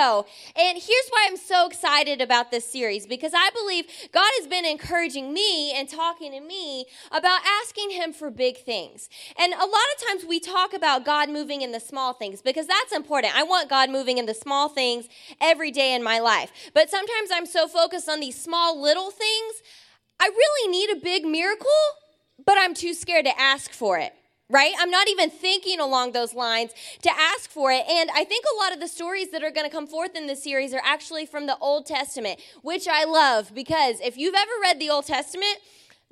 And here's why I'm so excited about this series because I believe God has been encouraging me and talking to me about asking Him for big things. And a lot of times we talk about God moving in the small things because that's important. I want God moving in the small things every day in my life. But sometimes I'm so focused on these small little things, I really need a big miracle, but I'm too scared to ask for it right? I'm not even thinking along those lines to ask for it. And I think a lot of the stories that are going to come forth in this series are actually from the Old Testament, which I love because if you've ever read the Old Testament,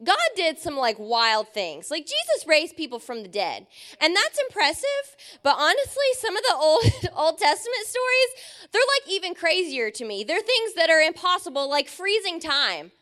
God did some like wild things. Like Jesus raised people from the dead. And that's impressive, but honestly, some of the Old Old Testament stories, they're like even crazier to me. They're things that are impossible like freezing time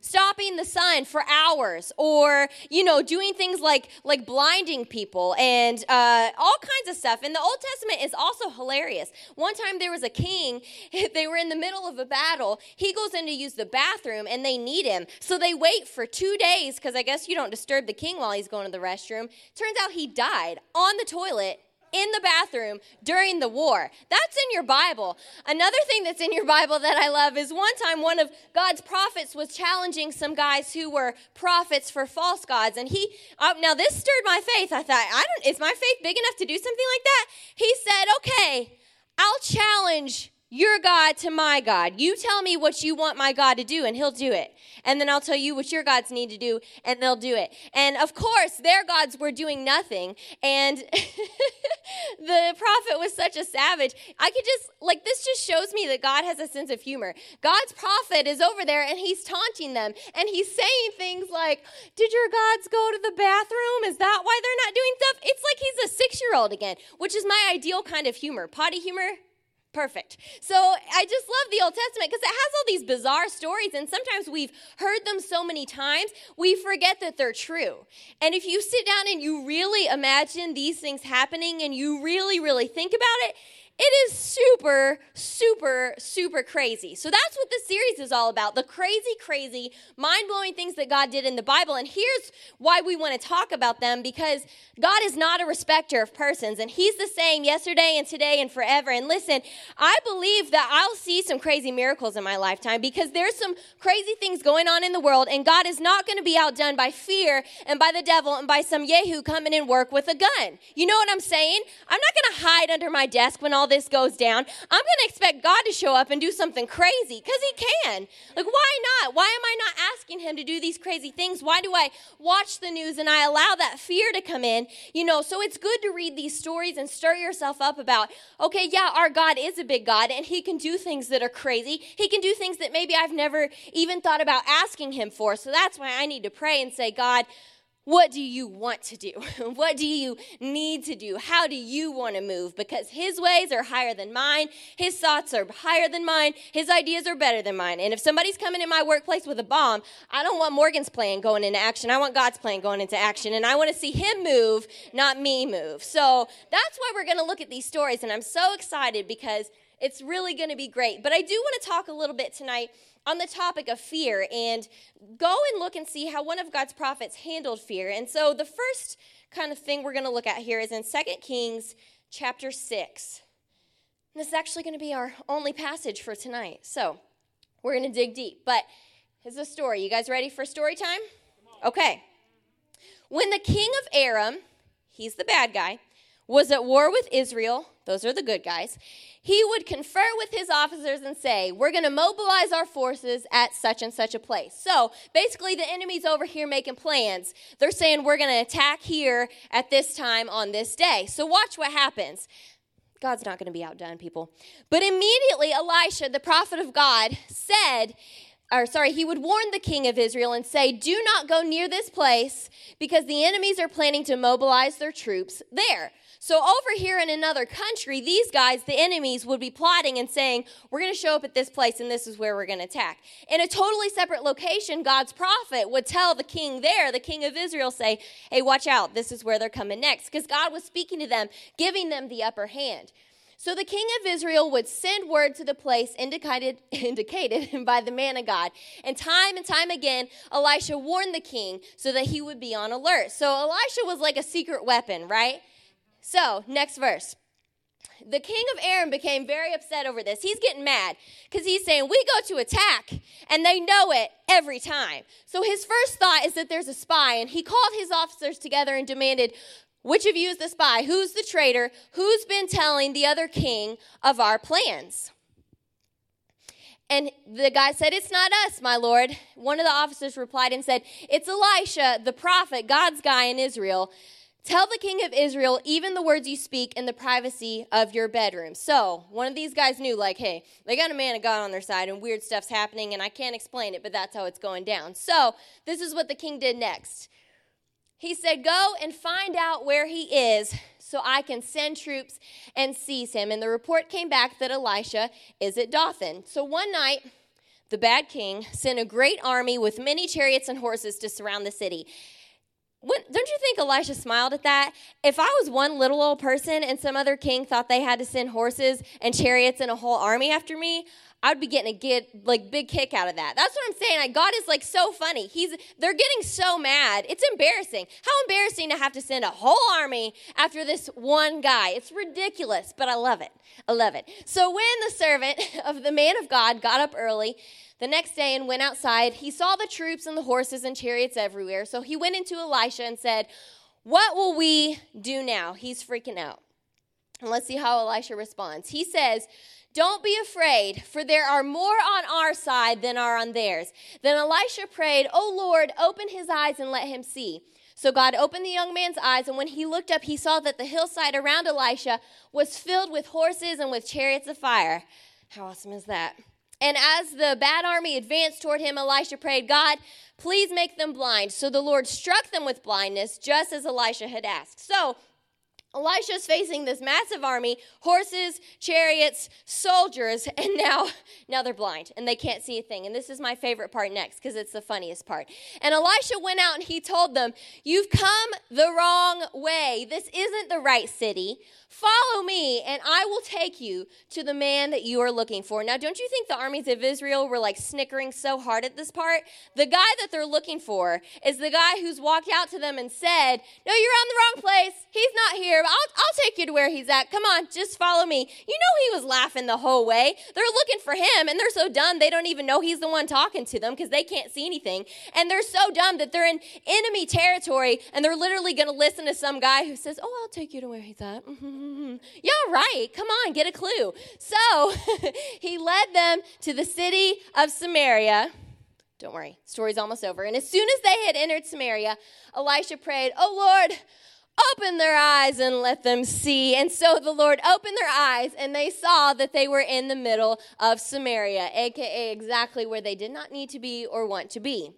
stopping the sun for hours or you know doing things like like blinding people and uh, all kinds of stuff. And the old testament is also hilarious. One time there was a king they were in the middle of a battle. He goes in to use the bathroom and they need him. So they wait for two days because i guess you don't disturb the king while he's going to the restroom. Turns out he died on the toilet in the bathroom during the war. That's in your Bible. Another thing that's in your Bible that I love is one time one of God's prophets was challenging some guys who were prophets for false gods. And he, uh, now this stirred my faith. I thought, I don't, is my faith big enough to do something like that? He said, okay, I'll challenge your God to my God. You tell me what you want my God to do, and he'll do it. And then I'll tell you what your gods need to do, and they'll do it. And of course, their gods were doing nothing. And the prophet was such a savage. I could just, like, this just shows me that God has a sense of humor. God's prophet is over there, and he's taunting them, and he's saying things like, Did your gods go to the bathroom? Is that why they're not doing stuff? It's like he's a six year old again, which is my ideal kind of humor. Potty humor, Perfect. So I just love the Old Testament because it has all these bizarre stories, and sometimes we've heard them so many times, we forget that they're true. And if you sit down and you really imagine these things happening and you really, really think about it, it is super, super, super crazy. So that's what this series is all about the crazy, crazy, mind blowing things that God did in the Bible. And here's why we want to talk about them because God is not a respecter of persons, and He's the same yesterday and today and forever. And listen, I believe that I'll see some crazy miracles in my lifetime because there's some crazy things going on in the world, and God is not going to be outdone by fear and by the devil and by some Yahoo coming in work with a gun. You know what I'm saying? I'm not going to hide under my desk when all this goes down, I'm going to expect God to show up and do something crazy because He can. Like, why not? Why am I not asking Him to do these crazy things? Why do I watch the news and I allow that fear to come in? You know, so it's good to read these stories and stir yourself up about, okay, yeah, our God is a big God and He can do things that are crazy. He can do things that maybe I've never even thought about asking Him for. So that's why I need to pray and say, God, what do you want to do? what do you need to do? How do you want to move? Because his ways are higher than mine. His thoughts are higher than mine. His ideas are better than mine. And if somebody's coming in my workplace with a bomb, I don't want Morgan's plan going into action. I want God's plan going into action. And I want to see him move, not me move. So that's why we're going to look at these stories. And I'm so excited because it's really going to be great. But I do want to talk a little bit tonight on the topic of fear and go and look and see how one of God's prophets handled fear. And so the first kind of thing we're going to look at here is in 2 Kings chapter 6. And this is actually going to be our only passage for tonight. So we're going to dig deep. But here's a story. You guys ready for story time? Okay. When the king of Aram, he's the bad guy, was at war with Israel, those are the good guys, he would confer with his officers and say, We're going to mobilize our forces at such and such a place. So basically, the enemy's over here making plans. They're saying, We're going to attack here at this time on this day. So watch what happens. God's not going to be outdone, people. But immediately, Elisha, the prophet of God, said, or sorry, he would warn the king of Israel and say, Do not go near this place because the enemies are planning to mobilize their troops there. So, over here in another country, these guys, the enemies, would be plotting and saying, We're going to show up at this place and this is where we're going to attack. In a totally separate location, God's prophet would tell the king there, the king of Israel, say, Hey, watch out, this is where they're coming next. Because God was speaking to them, giving them the upper hand. So the king of Israel would send word to the place indicated, indicated by the man of God. And time and time again, Elisha warned the king so that he would be on alert. So Elisha was like a secret weapon, right? So, next verse. the king of Aram became very upset over this. He's getting mad because he's saying, We go to attack, and they know it every time. So his first thought is that there's a spy, and he called his officers together and demanded, Which of you is the spy? Who's the traitor? Who's been telling the other king of our plans? And the guy said, It's not us, my lord. One of the officers replied and said, It's Elisha, the prophet, God's guy in Israel. Tell the king of Israel even the words you speak in the privacy of your bedroom. So, one of these guys knew, like, hey, they got a man of God on their side and weird stuff's happening, and I can't explain it, but that's how it's going down. So, this is what the king did next. He said, Go and find out where he is so I can send troops and seize him. And the report came back that Elisha is at Dothan. So, one night, the bad king sent a great army with many chariots and horses to surround the city. When, don't you think Elisha smiled at that? If I was one little old person and some other king thought they had to send horses and chariots and a whole army after me, I'd be getting a get like big kick out of that. That's what I'm saying. Like, God is like so funny. He's they're getting so mad. It's embarrassing. How embarrassing to have to send a whole army after this one guy. It's ridiculous, but I love it. I love it. So when the servant of the man of God got up early, the next day and went outside. He saw the troops and the horses and chariots everywhere. So he went into Elisha and said, What will we do now? He's freaking out. And let's see how Elisha responds. He says, Don't be afraid, for there are more on our side than are on theirs. Then Elisha prayed, O Lord, open his eyes and let him see. So God opened the young man's eyes, and when he looked up, he saw that the hillside around Elisha was filled with horses and with chariots of fire. How awesome is that? And as the bad army advanced toward him, Elisha prayed, God, please make them blind. So the Lord struck them with blindness, just as Elisha had asked. So Elisha's facing this massive army, horses, chariots, soldiers, and now now they're blind and they can't see a thing. And this is my favorite part next because it's the funniest part. And Elisha went out and he told them, "You've come the wrong way. This isn't the right city. Follow me, and I will take you to the man that you are looking for." Now, don't you think the armies of Israel were like snickering so hard at this part? The guy that they're looking for is the guy who's walked out to them and said, "No, you're on the wrong place. He's not here." I'll, I'll take you to where he's at. Come on, just follow me. You know, he was laughing the whole way. They're looking for him, and they're so dumb they don't even know he's the one talking to them because they can't see anything. And they're so dumb that they're in enemy territory and they're literally going to listen to some guy who says, Oh, I'll take you to where he's at. Mm-hmm. Yeah, right. Come on, get a clue. So he led them to the city of Samaria. Don't worry, story's almost over. And as soon as they had entered Samaria, Elisha prayed, Oh Lord, Open their eyes and let them see. And so the Lord opened their eyes, and they saw that they were in the middle of Samaria, aka exactly where they did not need to be or want to be.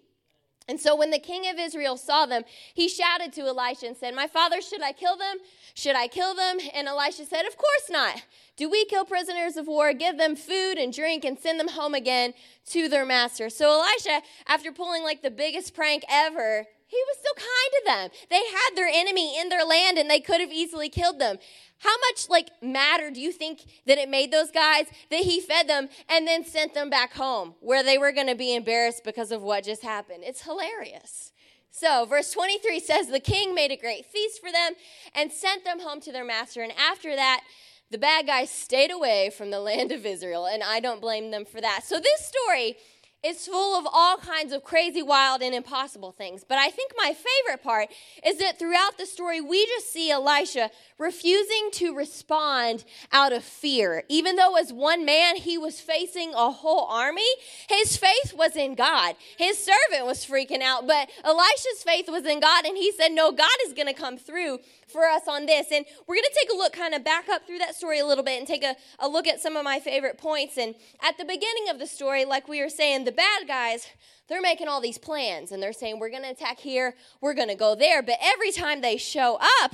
And so when the king of Israel saw them, he shouted to Elisha and said, My father, should I kill them? Should I kill them? And Elisha said, Of course not. Do we kill prisoners of war, give them food and drink, and send them home again to their master? So Elisha, after pulling like the biggest prank ever, he was still kind to them. They had their enemy in their land and they could have easily killed them. How much like madder do you think that it made those guys that he fed them and then sent them back home where they were going to be embarrassed because of what just happened? It's hilarious. So, verse 23 says the king made a great feast for them and sent them home to their master. And after that, the bad guys stayed away from the land of Israel, and I don't blame them for that. So, this story it's full of all kinds of crazy, wild, and impossible things. But I think my favorite part is that throughout the story, we just see Elisha refusing to respond out of fear. Even though, as one man, he was facing a whole army, his faith was in God. His servant was freaking out, but Elisha's faith was in God, and he said, No, God is going to come through for us on this. And we're going to take a look, kind of back up through that story a little bit and take a, a look at some of my favorite points. And at the beginning of the story, like we were saying, the bad guys, they're making all these plans and they're saying, we're going to attack here, we're going to go there. But every time they show up,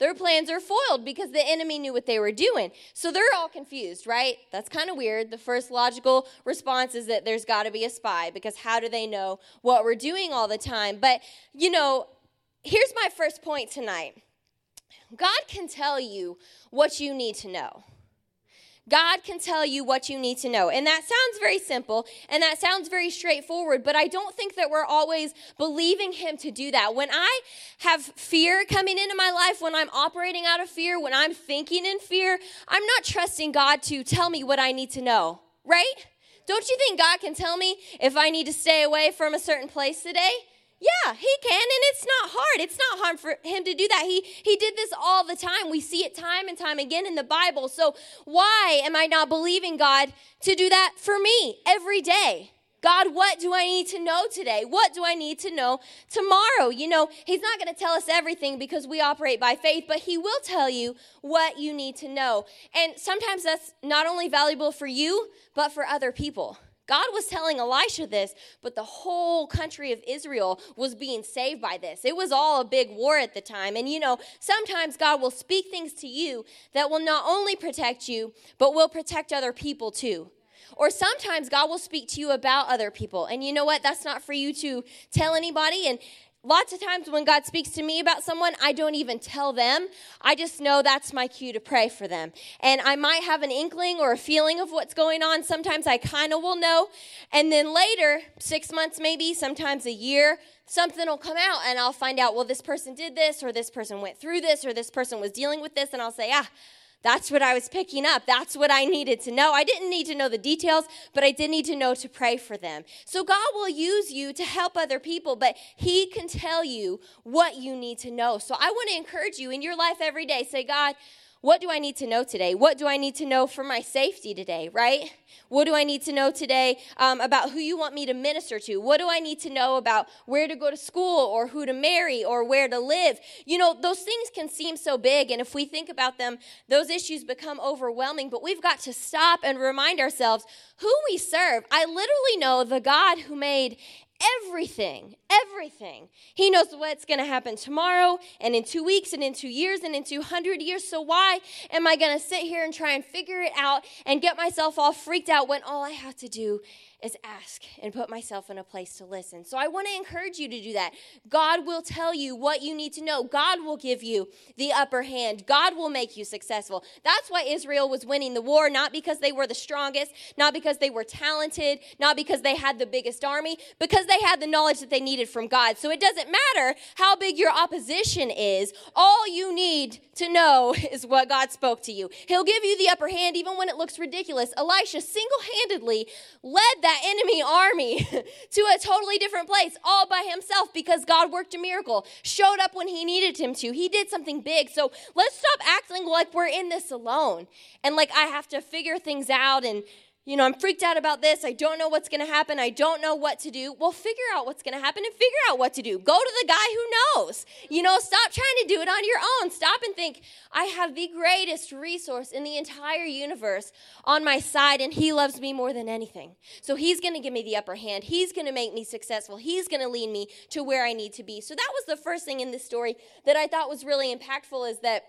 their plans are foiled because the enemy knew what they were doing. So they're all confused, right? That's kind of weird. The first logical response is that there's got to be a spy because how do they know what we're doing all the time? But, you know, here's my first point tonight God can tell you what you need to know. God can tell you what you need to know. And that sounds very simple and that sounds very straightforward, but I don't think that we're always believing Him to do that. When I have fear coming into my life, when I'm operating out of fear, when I'm thinking in fear, I'm not trusting God to tell me what I need to know, right? Don't you think God can tell me if I need to stay away from a certain place today? Yeah, he can, and it's not hard. It's not hard for him to do that. He he did this all the time. We see it time and time again in the Bible. So why am I not believing God to do that for me every day? God, what do I need to know today? What do I need to know tomorrow? You know, He's not going to tell us everything because we operate by faith, but He will tell you what you need to know. And sometimes that's not only valuable for you, but for other people. God was telling Elisha this, but the whole country of Israel was being saved by this. It was all a big war at the time. And you know, sometimes God will speak things to you that will not only protect you, but will protect other people too. Or sometimes God will speak to you about other people. And you know what? That's not for you to tell anybody. And Lots of times when God speaks to me about someone, I don't even tell them. I just know that's my cue to pray for them. And I might have an inkling or a feeling of what's going on. Sometimes I kind of will know. And then later, six months maybe, sometimes a year, something will come out and I'll find out, well, this person did this, or this person went through this, or this person was dealing with this. And I'll say, ah, that's what I was picking up. That's what I needed to know. I didn't need to know the details, but I did need to know to pray for them. So God will use you to help other people, but He can tell you what you need to know. So I want to encourage you in your life every day say, God, what do I need to know today? What do I need to know for my safety today, right? What do I need to know today um, about who you want me to minister to? What do I need to know about where to go to school or who to marry or where to live? You know, those things can seem so big, and if we think about them, those issues become overwhelming, but we've got to stop and remind ourselves who we serve. I literally know the God who made everything, everything. He knows what's going to happen tomorrow and in two weeks and in two years and in 200 years. So, why am I going to sit here and try and figure it out and get myself all freaked out when all I have to do is ask and put myself in a place to listen. So I want to encourage you to do that. God will tell you what you need to know. God will give you the upper hand. God will make you successful. That's why Israel was winning the war, not because they were the strongest, not because they were talented, not because they had the biggest army, because they had the knowledge that they needed from God. So it doesn't matter how big your opposition is. All you need to know is what God spoke to you. He'll give you the upper hand even when it looks ridiculous. Elisha single-handedly led that that enemy army to a totally different place all by himself because God worked a miracle, showed up when he needed him to. He did something big. So let's stop acting like we're in this alone and like I have to figure things out and you know, I'm freaked out about this. I don't know what's going to happen. I don't know what to do. Well, figure out what's going to happen and figure out what to do. Go to the guy who knows. You know, stop trying to do it on your own. Stop and think, I have the greatest resource in the entire universe on my side, and he loves me more than anything. So he's going to give me the upper hand. He's going to make me successful. He's going to lead me to where I need to be. So that was the first thing in this story that I thought was really impactful is that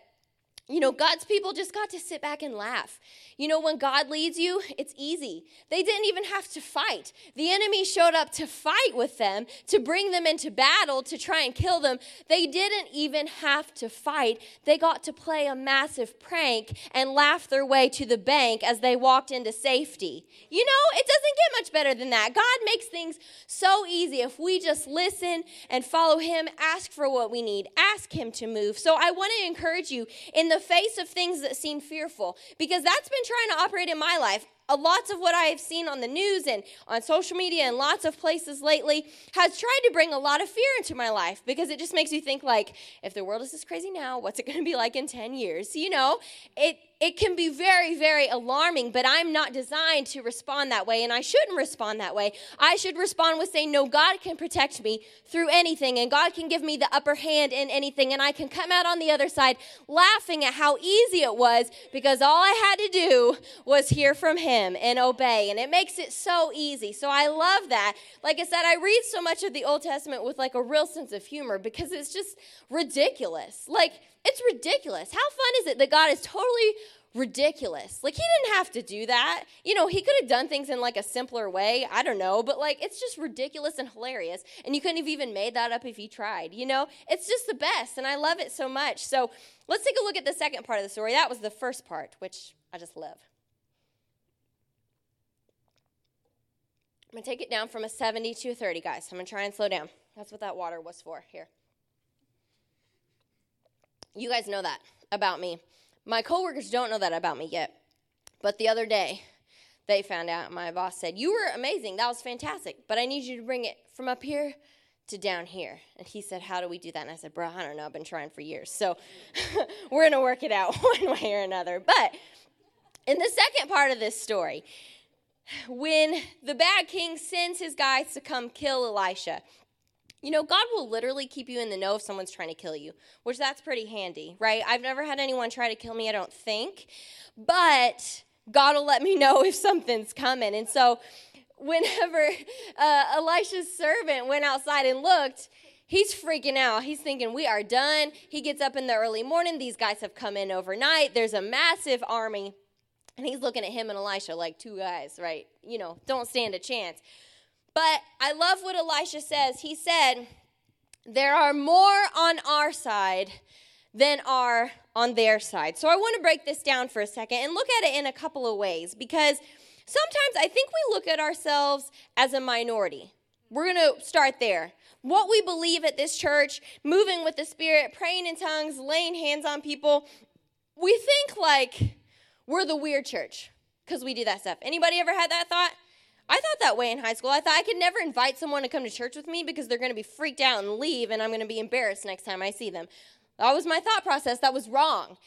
you know, God's people just got to sit back and laugh. You know, when God leads you, it's easy. They didn't even have to fight. The enemy showed up to fight with them, to bring them into battle, to try and kill them. They didn't even have to fight. They got to play a massive prank and laugh their way to the bank as they walked into safety. You know, it doesn't get much better than that. God makes things so easy if we just listen and follow Him, ask for what we need, ask Him to move. So I want to encourage you in the face of things that seem fearful because that's been trying to operate in my life. A lots of what I have seen on the news and on social media and lots of places lately has tried to bring a lot of fear into my life because it just makes you think like if the world is this crazy now, what's it going to be like in 10 years? You know, it it can be very, very alarming, but I'm not designed to respond that way, and I shouldn't respond that way. I should respond with saying, No, God can protect me through anything, and God can give me the upper hand in anything, and I can come out on the other side laughing at how easy it was because all I had to do was hear from Him and obey, and it makes it so easy. So I love that. Like I said, I read so much of the Old Testament with like a real sense of humor because it's just ridiculous. Like, it's ridiculous. How fun is it that God is totally ridiculous? Like, he didn't have to do that. You know, he could have done things in like a simpler way. I don't know. But like, it's just ridiculous and hilarious. And you couldn't have even made that up if you tried. You know, it's just the best. And I love it so much. So let's take a look at the second part of the story. That was the first part, which I just love. I'm going to take it down from a 70 to a 30, guys. I'm going to try and slow down. That's what that water was for. Here. You guys know that about me. My coworkers don't know that about me yet. But the other day, they found out. My boss said, You were amazing. That was fantastic. But I need you to bring it from up here to down here. And he said, How do we do that? And I said, Bro, I don't know. I've been trying for years. So we're going to work it out one way or another. But in the second part of this story, when the bad king sends his guys to come kill Elisha, you know, God will literally keep you in the know if someone's trying to kill you, which that's pretty handy, right? I've never had anyone try to kill me, I don't think. But God will let me know if something's coming. And so, whenever uh, Elisha's servant went outside and looked, he's freaking out. He's thinking, We are done. He gets up in the early morning. These guys have come in overnight. There's a massive army. And he's looking at him and Elisha like two guys, right? You know, don't stand a chance. But I love what Elisha says. He said, There are more on our side than are on their side. So I want to break this down for a second and look at it in a couple of ways because sometimes I think we look at ourselves as a minority. We're going to start there. What we believe at this church, moving with the Spirit, praying in tongues, laying hands on people, we think like we're the weird church because we do that stuff. Anybody ever had that thought? I thought that way in high school. I thought I could never invite someone to come to church with me because they're going to be freaked out and leave, and I'm going to be embarrassed next time I see them. That was my thought process. That was wrong.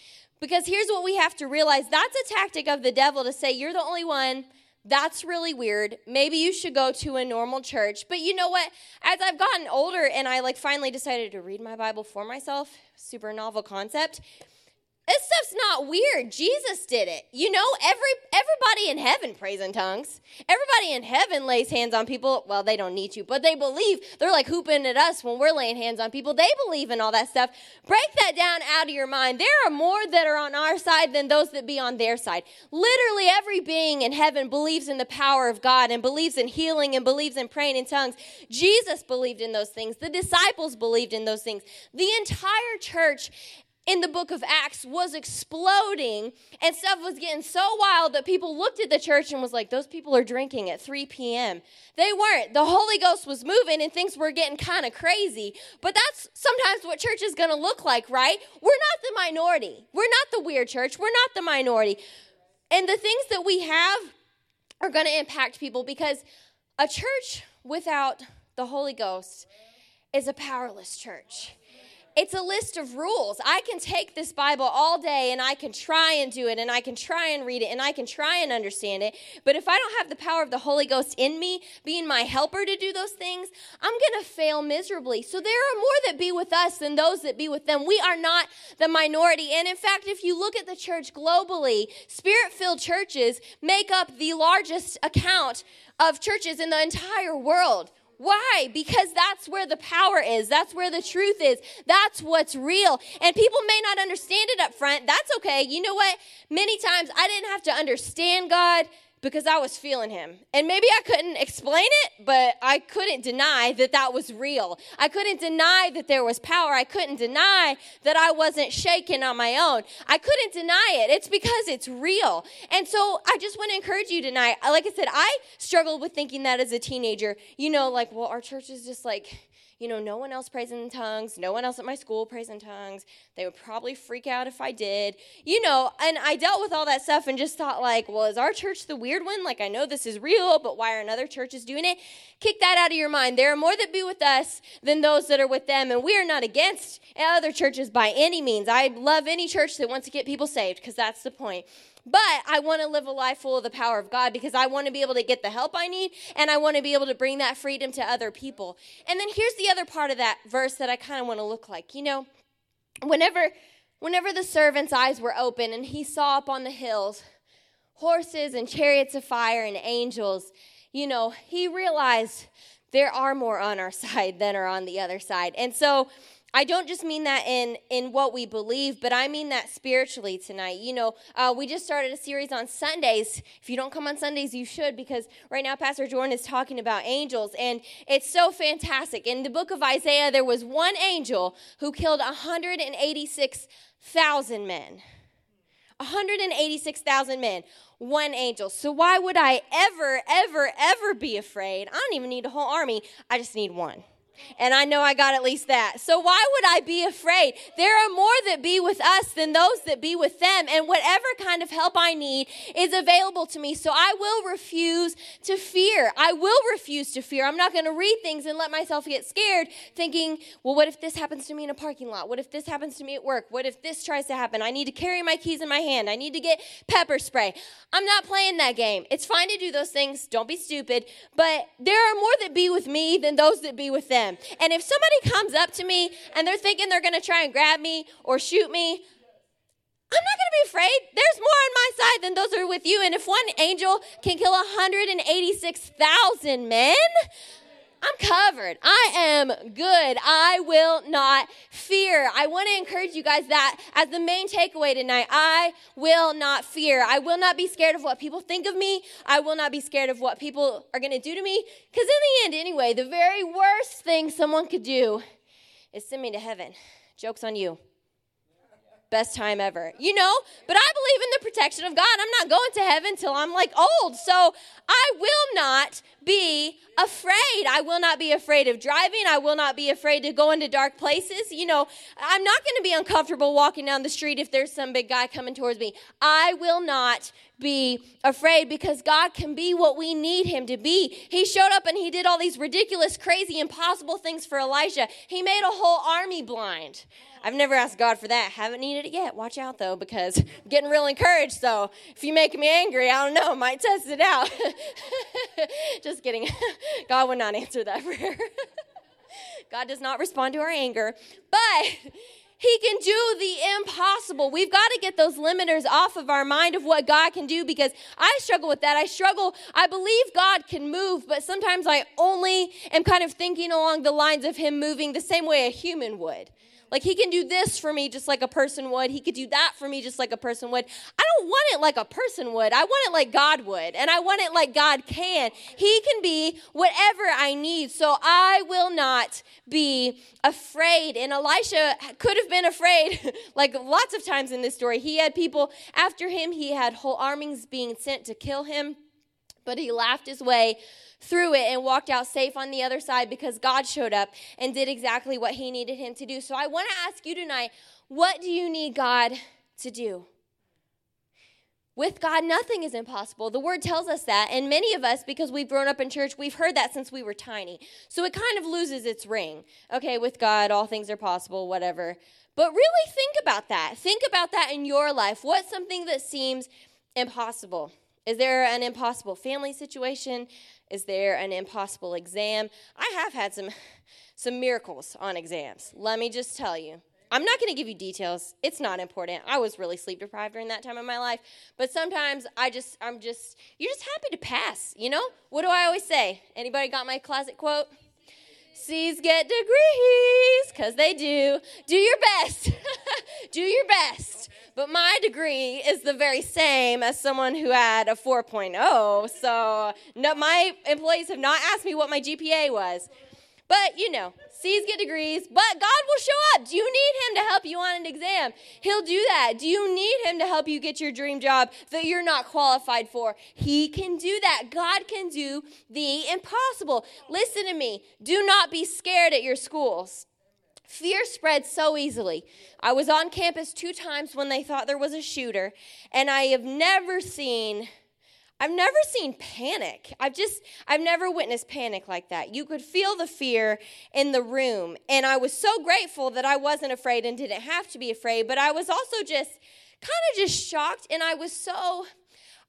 Because here's what we have to realize that's a tactic of the devil to say, You're the only one. That's really weird. Maybe you should go to a normal church. But you know what? As I've gotten older and I like finally decided to read my Bible for myself, super novel concept this stuff's not weird. Jesus did it. You know, every everybody in heaven prays in tongues. Everybody in heaven lays hands on people. Well, they don't need to, but they believe. They're like hooping at us when we're laying hands on people. They believe in all that stuff. Break that down out of your mind. There are more that are on our side than those that be on their side. Literally every being in heaven believes in the power of God and believes in healing and believes in praying in tongues. Jesus believed in those things. The disciples believed in those things. The entire church in the book of Acts was exploding and stuff was getting so wild that people looked at the church and was like, those people are drinking at 3 p.m. They weren't. The Holy Ghost was moving and things were getting kind of crazy. But that's sometimes what church is going to look like, right? We're not the minority. We're not the weird church. We're not the minority. And the things that we have are going to impact people because a church without the Holy Ghost is a powerless church it's a list of rules. I can take this Bible all day and I can try and do it and I can try and read it and I can try and understand it. But if I don't have the power of the Holy Ghost in me, being my helper to do those things, I'm going to fail miserably. So there are more that be with us than those that be with them. We are not the minority. And in fact, if you look at the church globally, spirit filled churches make up the largest account of churches in the entire world. Why? Because that's where the power is. That's where the truth is. That's what's real. And people may not understand it up front. That's okay. You know what? Many times I didn't have to understand God because I was feeling him. And maybe I couldn't explain it, but I couldn't deny that that was real. I couldn't deny that there was power. I couldn't deny that I wasn't shaken on my own. I couldn't deny it. It's because it's real. And so I just want to encourage you tonight. Like I said, I struggled with thinking that as a teenager. You know, like, well, our church is just like, you know, no one else prays in tongues. No one else at my school prays in tongues. They would probably freak out if I did. You know, and I dealt with all that stuff and just thought, like, well, is our church the weird one? Like, I know this is real, but why are another churches doing it? Kick that out of your mind. There are more that be with us than those that are with them. And we are not against other churches by any means. I love any church that wants to get people saved because that's the point. But I want to live a life full of the power of God because I want to be able to get the help I need and I want to be able to bring that freedom to other people. And then here's the other part of that verse that I kind of want to look like. You know, whenever whenever the servant's eyes were open and he saw up on the hills horses and chariots of fire and angels, you know, he realized there are more on our side than are on the other side. And so I don't just mean that in in what we believe, but I mean that spiritually tonight. You know, uh, we just started a series on Sundays. If you don't come on Sundays, you should because right now Pastor Jordan is talking about angels, and it's so fantastic. In the book of Isaiah, there was one angel who killed 186,000 men. 186,000 men, one angel. So why would I ever, ever, ever be afraid? I don't even need a whole army, I just need one. And I know I got at least that. So why would I be afraid? There are more that be with us than those that be with them. And whatever kind of help I need is available to me. So I will refuse to fear. I will refuse to fear. I'm not going to read things and let myself get scared thinking, well, what if this happens to me in a parking lot? What if this happens to me at work? What if this tries to happen? I need to carry my keys in my hand. I need to get pepper spray. I'm not playing that game. It's fine to do those things. Don't be stupid. But there are more that be with me than those that be with them them. And if somebody comes up to me and they're thinking they're going to try and grab me or shoot me, I'm not going to be afraid. There's more on my side than those are with you. And if one angel can kill 186,000 men, I'm covered. I am good. I will not fear. I want to encourage you guys that as the main takeaway tonight, I will not fear. I will not be scared of what people think of me. I will not be scared of what people are going to do to me. Because in the end, anyway, the very worst thing someone could do is send me to heaven. Joke's on you best time ever. You know, but I believe in the protection of God. I'm not going to heaven till I'm like old. So I will not be afraid. I will not be afraid of driving. I will not be afraid to go into dark places. You know, I'm not going to be uncomfortable walking down the street if there's some big guy coming towards me. I will not be afraid because God can be what we need him to be. He showed up and he did all these ridiculous, crazy, impossible things for Elijah. He made a whole army blind. I've never asked God for that. Haven't needed it yet. Watch out though, because I'm getting real encouraged. So if you make me angry, I don't know, might test it out. Just kidding. God would not answer that prayer. God does not respond to our anger, but he can do the impossible. We've got to get those limiters off of our mind of what God can do because I struggle with that. I struggle. I believe God can move, but sometimes I only am kind of thinking along the lines of Him moving the same way a human would. Like he can do this for me just like a person would. He could do that for me just like a person would. I don't want it like a person would. I want it like God would. And I want it like God can. He can be whatever I need. So I will not be afraid. And Elisha could have been afraid like lots of times in this story. He had people after him, he had whole armies being sent to kill him, but he laughed his way through it and walked out safe on the other side because God showed up and did exactly what he needed him to do. So I want to ask you tonight what do you need God to do? With God, nothing is impossible. The word tells us that. And many of us, because we've grown up in church, we've heard that since we were tiny. So it kind of loses its ring. Okay, with God, all things are possible, whatever. But really think about that. Think about that in your life. What's something that seems impossible? Is there an impossible family situation? Is there an impossible exam? I have had some some miracles on exams. Let me just tell you. I'm not going to give you details. It's not important. I was really sleep deprived during that time of my life, but sometimes I just I'm just you're just happy to pass, you know? What do I always say? Anybody got my closet quote? C's get degrees cuz they do. Do your best. do your best. But my degree is the very same as someone who had a 4.0. So no, my employees have not asked me what my GPA was. But you know, C's get degrees, but God will show up. Do you need Him to help you on an exam? He'll do that. Do you need Him to help you get your dream job that you're not qualified for? He can do that. God can do the impossible. Listen to me. Do not be scared at your schools. Fear spreads so easily. I was on campus two times when they thought there was a shooter, and I have never seen I've never seen panic. I've just I've never witnessed panic like that. You could feel the fear in the room, and I was so grateful that I wasn't afraid and didn't have to be afraid, but I was also just kind of just shocked and I was so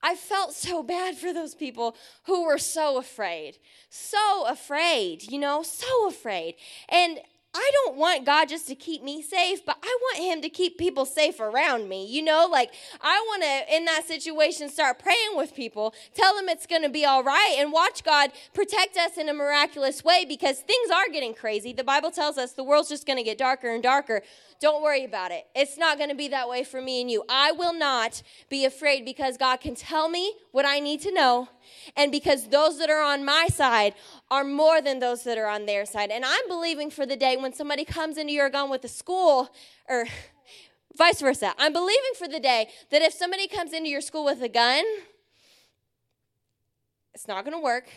I felt so bad for those people who were so afraid. So afraid, you know, so afraid. And I don't want God just to keep me safe, but I want Him to keep people safe around me. You know, like I want to, in that situation, start praying with people, tell them it's going to be all right, and watch God protect us in a miraculous way because things are getting crazy. The Bible tells us the world's just going to get darker and darker. Don't worry about it. It's not going to be that way for me and you. I will not be afraid because God can tell me what I need to know, and because those that are on my side are more than those that are on their side. And I'm believing for the day when somebody comes into your gun with a school or Vice versa. I'm believing for the day that if somebody comes into your school with a gun, it's not going to work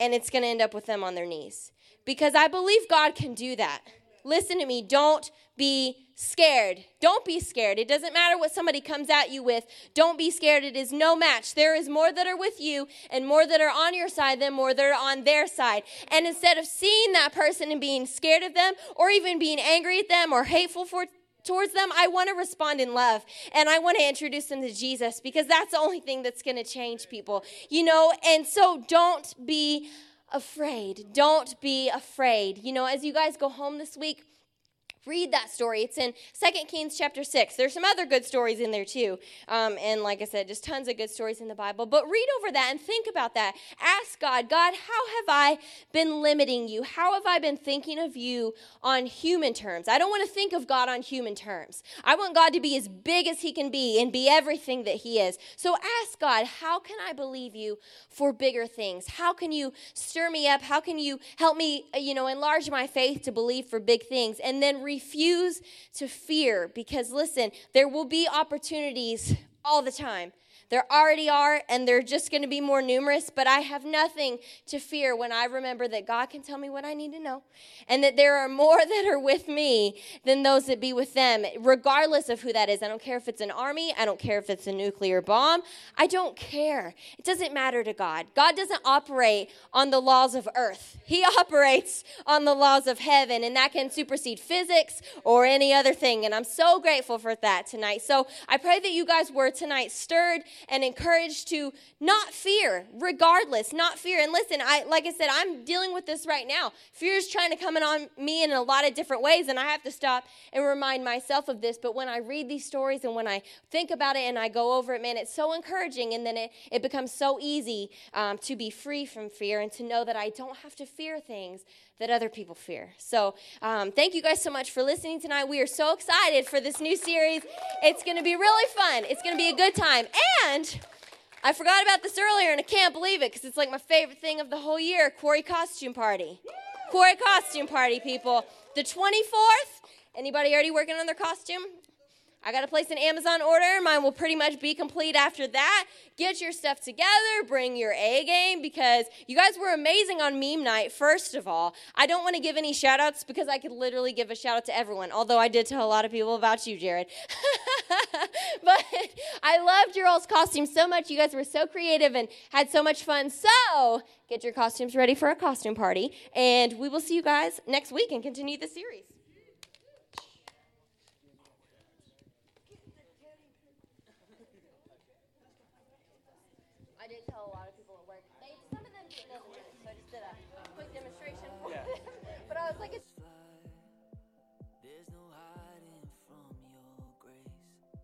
and it's going to end up with them on their knees. Because I believe God can do that. Listen to me. Don't be scared. Don't be scared. It doesn't matter what somebody comes at you with. Don't be scared. It is no match. There is more that are with you and more that are on your side than more that are on their side. And instead of seeing that person and being scared of them or even being angry at them or hateful for towards them, I want to respond in love and I want to introduce them to Jesus because that's the only thing that's going to change people. You know, and so don't be afraid. Don't be afraid. You know, as you guys go home this week, read that story. It's in Second Kings chapter 6. There's some other good stories in there too. Um, and like I said, just tons of good stories in the Bible. But read over that and think about that. Ask God, God, how have I been limiting you? How have I been thinking of you on human terms? I don't want to think of God on human terms. I want God to be as big as he can be and be everything that he is. So ask God, how can I believe you for bigger things? How can you stir me up? How can you help me, you know, enlarge my faith to believe for big things? And then refuse to fear because, listen, there will be opportunities all the time there already are, and they're just going to be more numerous, but I have nothing to fear when I remember that God can tell me what I need to know, and that there are more that are with me than those that be with them, regardless of who that is. I don't care if it's an army, I don't care if it's a nuclear bomb, I don't care. It doesn't matter to God. God doesn't operate on the laws of earth, He operates on the laws of heaven, and that can supersede physics or any other thing. And I'm so grateful for that tonight. So I pray that you guys were tonight stirred and encouraged to not fear, regardless, not fear. And listen, I like I said, I'm dealing with this right now. Fear is trying to come in on me in a lot of different ways, and I have to stop and remind myself of this. But when I read these stories and when I think about it and I go over it, man, it's so encouraging, and then it, it becomes so easy um, to be free from fear and to know that I don't have to fear things that other people fear. So, um, thank you guys so much for listening tonight. We are so excited for this new series. It's going to be really fun, it's going to be a good time. And I forgot about this earlier, and I can't believe it because it's like my favorite thing of the whole year Quarry Costume Party. Quarry Costume Party, people. The 24th. Anybody already working on their costume? I got to place an Amazon order. Mine will pretty much be complete after that. Get your stuff together, bring your A game because you guys were amazing on meme night, first of all. I don't want to give any shout outs because I could literally give a shout out to everyone, although I did tell a lot of people about you, Jared. but I loved your all's costumes so much. You guys were so creative and had so much fun. So get your costumes ready for a costume party, and we will see you guys next week and continue the series.